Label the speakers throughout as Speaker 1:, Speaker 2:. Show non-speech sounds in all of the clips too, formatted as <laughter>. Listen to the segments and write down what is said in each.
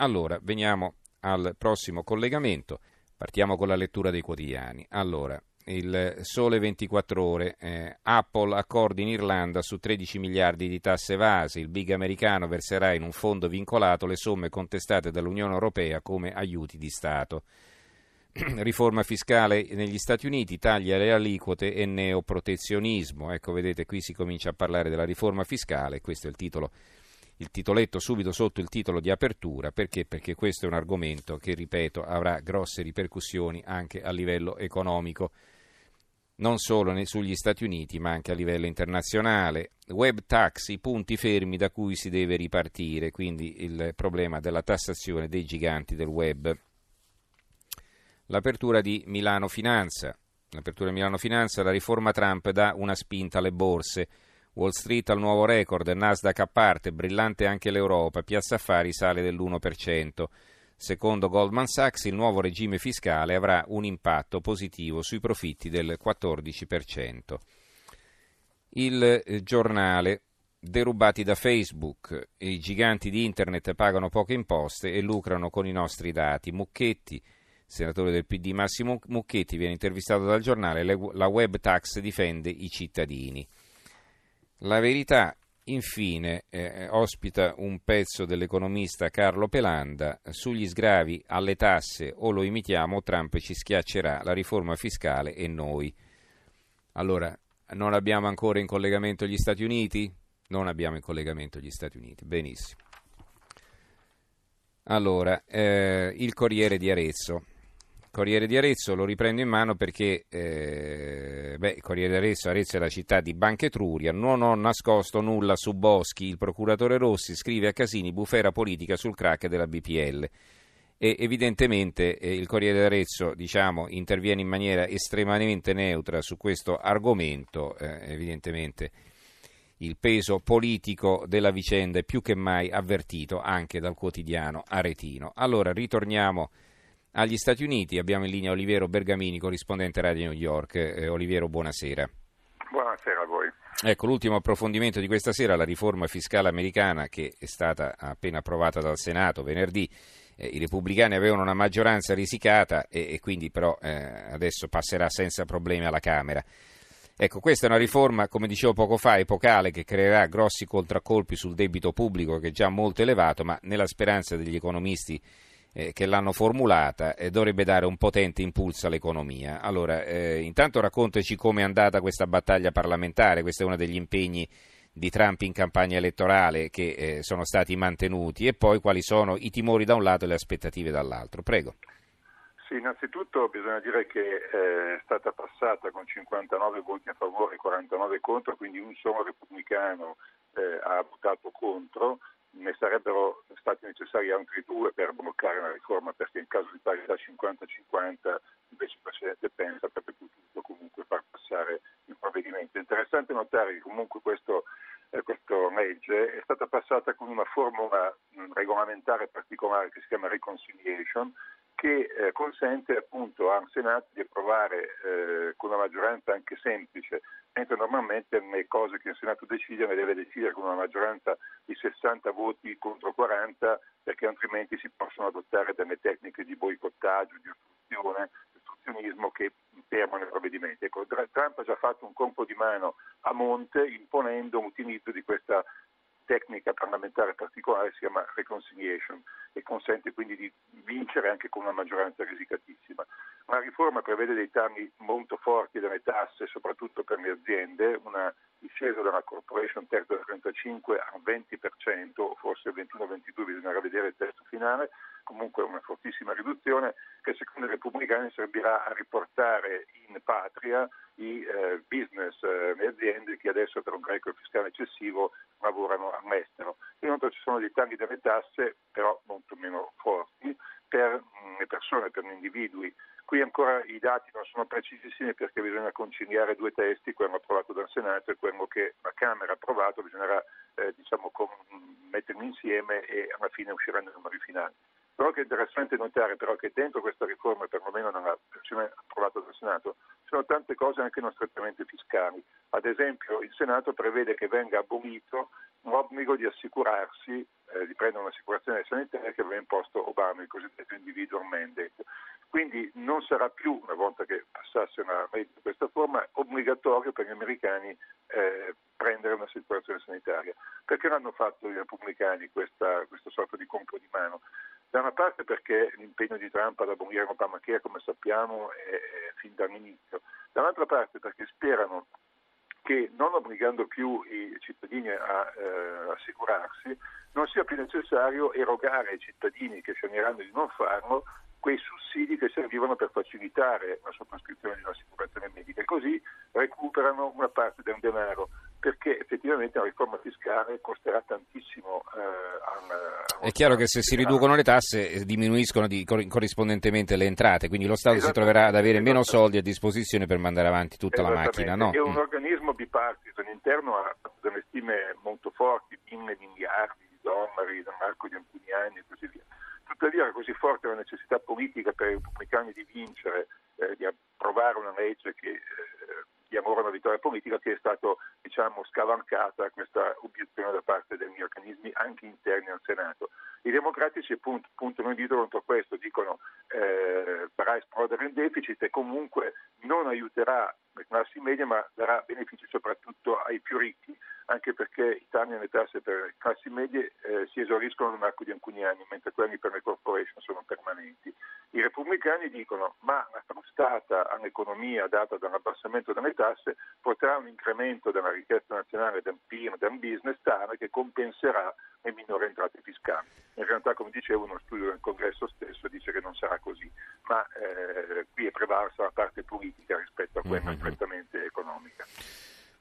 Speaker 1: Allora, veniamo al prossimo collegamento. Partiamo con la lettura dei quotidiani. Allora, il sole 24 ore, eh, Apple accordi in Irlanda su 13 miliardi di tasse evase, il big americano verserà in un fondo vincolato le somme contestate dall'Unione Europea come aiuti di Stato. <clears throat> Riforma fiscale negli Stati Uniti, taglia le aliquote e neoprotezionismo. Ecco, vedete, qui si comincia a parlare della riforma fiscale, questo è il titolo il titoletto subito sotto il titolo di apertura, perché? Perché questo è un argomento che, ripeto, avrà grosse ripercussioni anche a livello economico, non solo sugli Stati Uniti, ma anche a livello internazionale. Web tax, i punti fermi da cui si deve ripartire, quindi il problema della tassazione dei giganti del web. L'apertura di Milano Finanza. L'apertura di Milano Finanza, la riforma Trump dà una spinta alle borse. Wall Street al nuovo record, Nasdaq a parte, brillante anche l'Europa, Piazza Affari sale dell'1%. Secondo Goldman Sachs il nuovo regime fiscale avrà un impatto positivo sui profitti del 14%. Il eh, giornale derubati da Facebook, i giganti di internet pagano poche imposte e lucrano con i nostri dati. Mucchetti, senatore del PD Massimo Mucchetti, viene intervistato dal giornale, la web tax difende i cittadini. La verità, infine, eh, ospita un pezzo dell'economista Carlo Pelanda sugli sgravi alle tasse o lo imitiamo, Trump ci schiaccerà la riforma fiscale e noi. Allora, non abbiamo ancora in collegamento gli Stati Uniti? Non abbiamo in collegamento gli Stati Uniti, benissimo. Allora, eh, il Corriere di Arezzo. Corriere di Arezzo lo riprendo in mano perché eh, beh, Corriere di Arezzo, Arezzo è la città di Banca Etruria, non ho nascosto nulla su Boschi, il procuratore Rossi scrive a Casini bufera politica sul crack della BPL e evidentemente eh, il Corriere di Arezzo diciamo, interviene in maniera estremamente neutra su questo argomento, eh, evidentemente il peso politico della vicenda è più che mai avvertito anche dal quotidiano aretino. Allora ritorniamo agli Stati Uniti. Abbiamo in linea Oliviero Bergamini, corrispondente Radio New York. Eh, Oliviero, buonasera.
Speaker 2: Buonasera a voi.
Speaker 1: Ecco, l'ultimo approfondimento di questa sera, la riforma fiscale americana che è stata appena approvata dal Senato venerdì. Eh, I repubblicani avevano una maggioranza risicata e, e quindi però eh, adesso passerà senza problemi alla Camera. Ecco, questa è una riforma, come dicevo poco fa, epocale che creerà grossi contraccolpi sul debito pubblico che è già molto elevato, ma nella speranza degli economisti eh, che l'hanno formulata eh, dovrebbe dare un potente impulso all'economia. Allora, eh, intanto raccontaci come è andata questa battaglia parlamentare, questo è uno degli impegni di Trump in campagna elettorale che eh, sono stati mantenuti e poi quali sono i timori da un lato e le aspettative dall'altro. Prego.
Speaker 2: Sì, innanzitutto bisogna dire che eh, è stata passata con 59 voti a favore e 49 contro, quindi un solo repubblicano eh, ha votato contro, ne sarebbero stati necessari altri due per bloccare la riforma perché in caso di parità 50-50 invece il Presidente pensa avrebbe potuto comunque far passare il provvedimento. È interessante notare che comunque questo, eh, questa legge è stata passata con una formula mh, regolamentare particolare che si chiama reconciliation che eh, consente appunto al Senato di approvare eh, con una maggioranza anche semplice, mentre normalmente le cose che il Senato decide ne deve decidere con una maggioranza di 60 voti contro 40 perché altrimenti si possono adottare delle tecniche di boicottaggio, di ostruzione, di ostruzionismo che fermano i provvedimenti. Ecco, Trump ha già fatto un colpo di mano a monte imponendo un utilizzo di questa tecnica parlamentare particolare si chiama reconciliation e consente quindi di vincere anche con una maggioranza risicatissima. La riforma prevede dei tagli molto forti delle tasse, soprattutto per le aziende, una discesa dalla corporation tax dal 35 al 20%, o forse il 21-22 bisognerà vedere il testo finale, comunque una fortissima riduzione che secondo i repubblicani servirà a riportare in patria i eh, business, eh, le aziende che adesso per un carico fiscale eccessivo lavorano all'estero. Inoltre ci sono dei tagli delle tasse, però molto meno forti, per mm, le persone, per gli individui. Qui ancora i dati non sono precisissimi perché bisogna conciliare due testi, quello approvato dal Senato e quello che la Camera ha approvato, bisognerà eh, diciamo, con, metterli insieme e alla fine usciranno i numeri finali. Però che è interessante notare però che dentro questa riforma, perlomeno nella versione approvata dal Senato, ci sono tante cose anche non strettamente fiscali. Ad esempio il Senato prevede che venga abolito un obbligo di assicurarsi, eh, di prendere un'assicurazione sanitaria che aveva imposto Obama, il cosiddetto individual mandate. Quindi non sarà più, una volta che passasse una legge di questa forma, obbligatorio per gli americani eh, prendere un'assicurazione sanitaria. Perché l'hanno fatto i repubblicani questa, questa sorta di compro di mano? Da una parte perché l'impegno di Trump ad abolire Obamacare, come sappiamo, è, fin dall'inizio, dall'altra parte perché sperano che non obbligando più i cittadini a eh, assicurarsi non sia più necessario erogare ai cittadini che sceglieranno di non farlo quei sussidi che servivano per facilitare la sottoscrizione di un'assicurazione medica. E così recuperano una parte del denaro perché effettivamente la riforma fiscale costerà tantissimo eh,
Speaker 1: È chiaro che se si riducono le tasse eh, diminuiscono di, corrispondentemente le entrate, quindi lo Stato si troverà ad avere meno soldi a disposizione per mandare avanti tutta la macchina. No?
Speaker 2: È un mm. organismo bipartisan interno ha delle stime molto forti, mille miliardi di dollari nell'arco di alcuni anni e così via. Tuttavia era così forte la necessità politica per i repubblicani di vincere, eh, di approvare una legge che eh, diamo una vittoria politica che è stata diciamo, scavancata questa obiezione da parte degli organismi anche interni al Senato. I democratici puntano il dito contro questo, dicono eh, farà esplodere il deficit e comunque non aiuterà le classi medie ma darà benefici soprattutto ai più ricchi, anche perché i tagli alle tasse per le classi medie eh, si esauriscono nell'arco di alcuni anni, mentre quelli per le corporation sono permanenti. I repubblicani dicono ma la frustata all'economia data dall'abbassamento delle tasse porterà a un incremento della ricchezza nazionale del PIL, del business tale che compenserà le minori entrate fiscali. In realtà, come dicevo, uno studio del Congresso stesso dice che non sarà così, ma eh, qui è prevalsa la parte quella prettamente economica.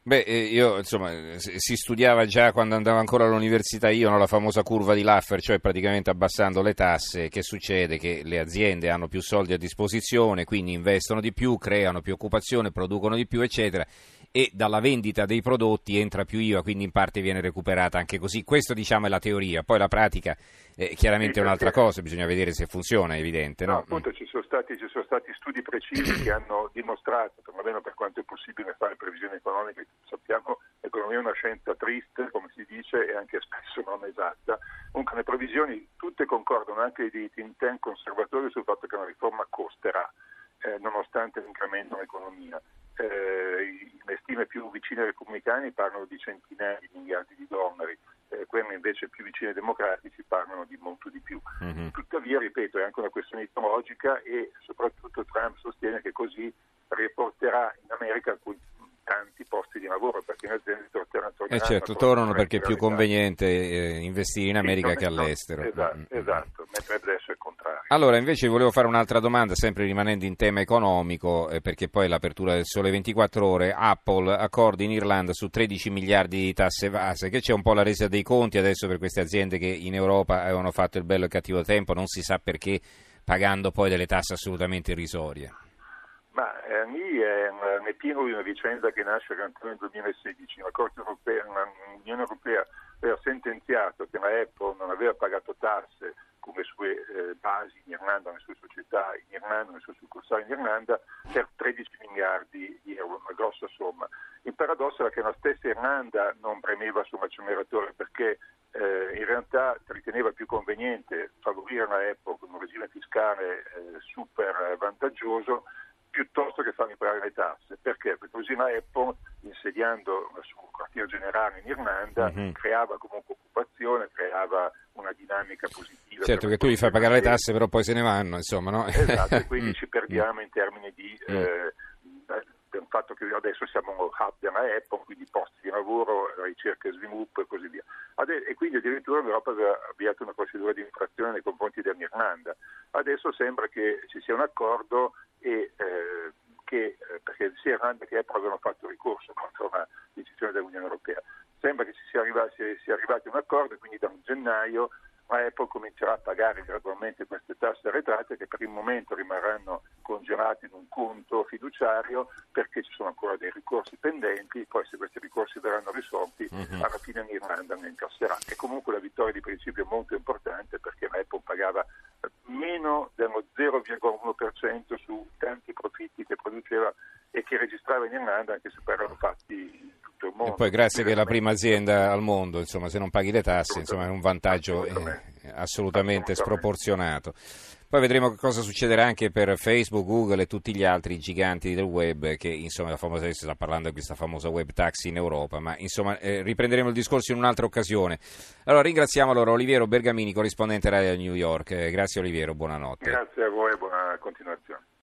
Speaker 1: Beh, eh, io insomma, si studiava già quando andavo ancora all'università io, no, la famosa curva di Laffer, cioè praticamente abbassando le tasse, che succede? Che le aziende hanno più soldi a disposizione, quindi investono di più, creano più occupazione, producono di più, eccetera e dalla vendita dei prodotti entra più IVA, quindi in parte viene recuperata anche così. Questo diciamo è la teoria, poi la pratica è chiaramente sì, un'altra cosa, bisogna vedere se funziona, è evidente. No?
Speaker 2: no appunto ci sono, stati, ci sono, stati, studi precisi che hanno dimostrato, perlomeno per quanto è possibile fare previsioni economiche, sappiamo l'economia è una scienza triste, come si dice, e anche spesso non esatta. Comunque le previsioni tutte concordano, anche i think tank conservatori, sul fatto che una riforma costerà, eh, nonostante l'incremento dell'economia eh, le stime più vicine ai repubblicani parlano di centinaia di miliardi di dollari, eh, quelle invece più vicine ai democratici parlano di molto di più. Mm-hmm. Tuttavia, ripeto, è anche una questione ideologica e soprattutto Trump sostiene che così riporterà in America alcuni tanti posti di lavoro perché le aziende torneranno.
Speaker 1: Eh certo, tornano perché è più conveniente eh, investire in America sì, che all'estero.
Speaker 2: Esatto, mm-hmm. esatto, mentre adesso è contrario.
Speaker 1: Allora, invece volevo fare un'altra domanda, sempre rimanendo in tema economico, eh, perché poi l'apertura del Sole 24 Ore, Apple accordi in Irlanda su 13 miliardi di tasse evase, che c'è un po' la resa dei conti adesso per queste aziende che in Europa avevano fatto il bello e il cattivo tempo, non si sa perché, pagando poi delle tasse assolutamente irrisorie.
Speaker 2: Ma eh, lì è nel pieno di una vicenda che nasce nel 2016, la Corte Europea, l'Unione Europea aveva sentenziato che la Apple non aveva pagato tasse come sue eh, basi in Irlanda, le sue società in Irlanda, le sue succursali in Irlanda, per 13 miliardi di euro, una grossa somma. Il paradosso era che la stessa Irlanda non premeva sull'acceleratore perché eh, in realtà riteneva più conveniente favorire la Apple con un regime fiscale eh, super vantaggioso piuttosto che farmi pagare le tasse. Perché? Perché così la Apple, insediando il suo quartier generale in Irlanda, mm-hmm. creava comunque occupazione, creava una dinamica positiva.
Speaker 1: Certo che tu gli fai pagare le tasse, però poi se ne vanno, insomma, no?
Speaker 2: Esatto, quindi <laughs> ci perdiamo in termini di... Mm. Eh, del fatto che adesso siamo un hub della Apple, quindi posti di lavoro, ricerca e sviluppo e così via. e quindi addirittura l'Europa aveva avviato una procedura di infrazione nei confronti dell'Irlanda. Adesso sembra che ci sia un accordo e eh, che, eh, perché sia Irlanda che Apple avevano fatto ricorso contro la decisione dell'Unione Europea. Sembra che si sia, arrivati, sia arrivati a un accordo quindi da un gennaio la Apple comincerà a pagare gradualmente queste tasse arretrate che per il momento rimarranno congelate in un conto fiduciario perché ci sono ancora dei ricorsi pendenti, poi se questi ricorsi verranno risolti uh-huh. alla fine l'Irlanda ne incasserà. E comunque la vittoria di principio è molto importante perché la Apple pagava meno dello 0,1% su tanti profitti che produceva e che registrava in Irlanda anche se poi erano fatti tutto il mondo.
Speaker 1: E poi grazie che è la prima azienda al mondo, insomma, se non paghi le tasse, insomma, è un vantaggio assolutamente, eh, assolutamente sproporzionato. Poi vedremo cosa succederà anche per Facebook, Google e tutti gli altri giganti del web che insomma la famosa, si sta parlando di questa famosa web tax in Europa, ma insomma eh, riprenderemo il discorso in un'altra occasione. Allora ringraziamo allora Oliviero Bergamini, corrispondente Radio New York. Eh, grazie Oliviero, buonanotte.
Speaker 2: Grazie a voi, buona continuazione.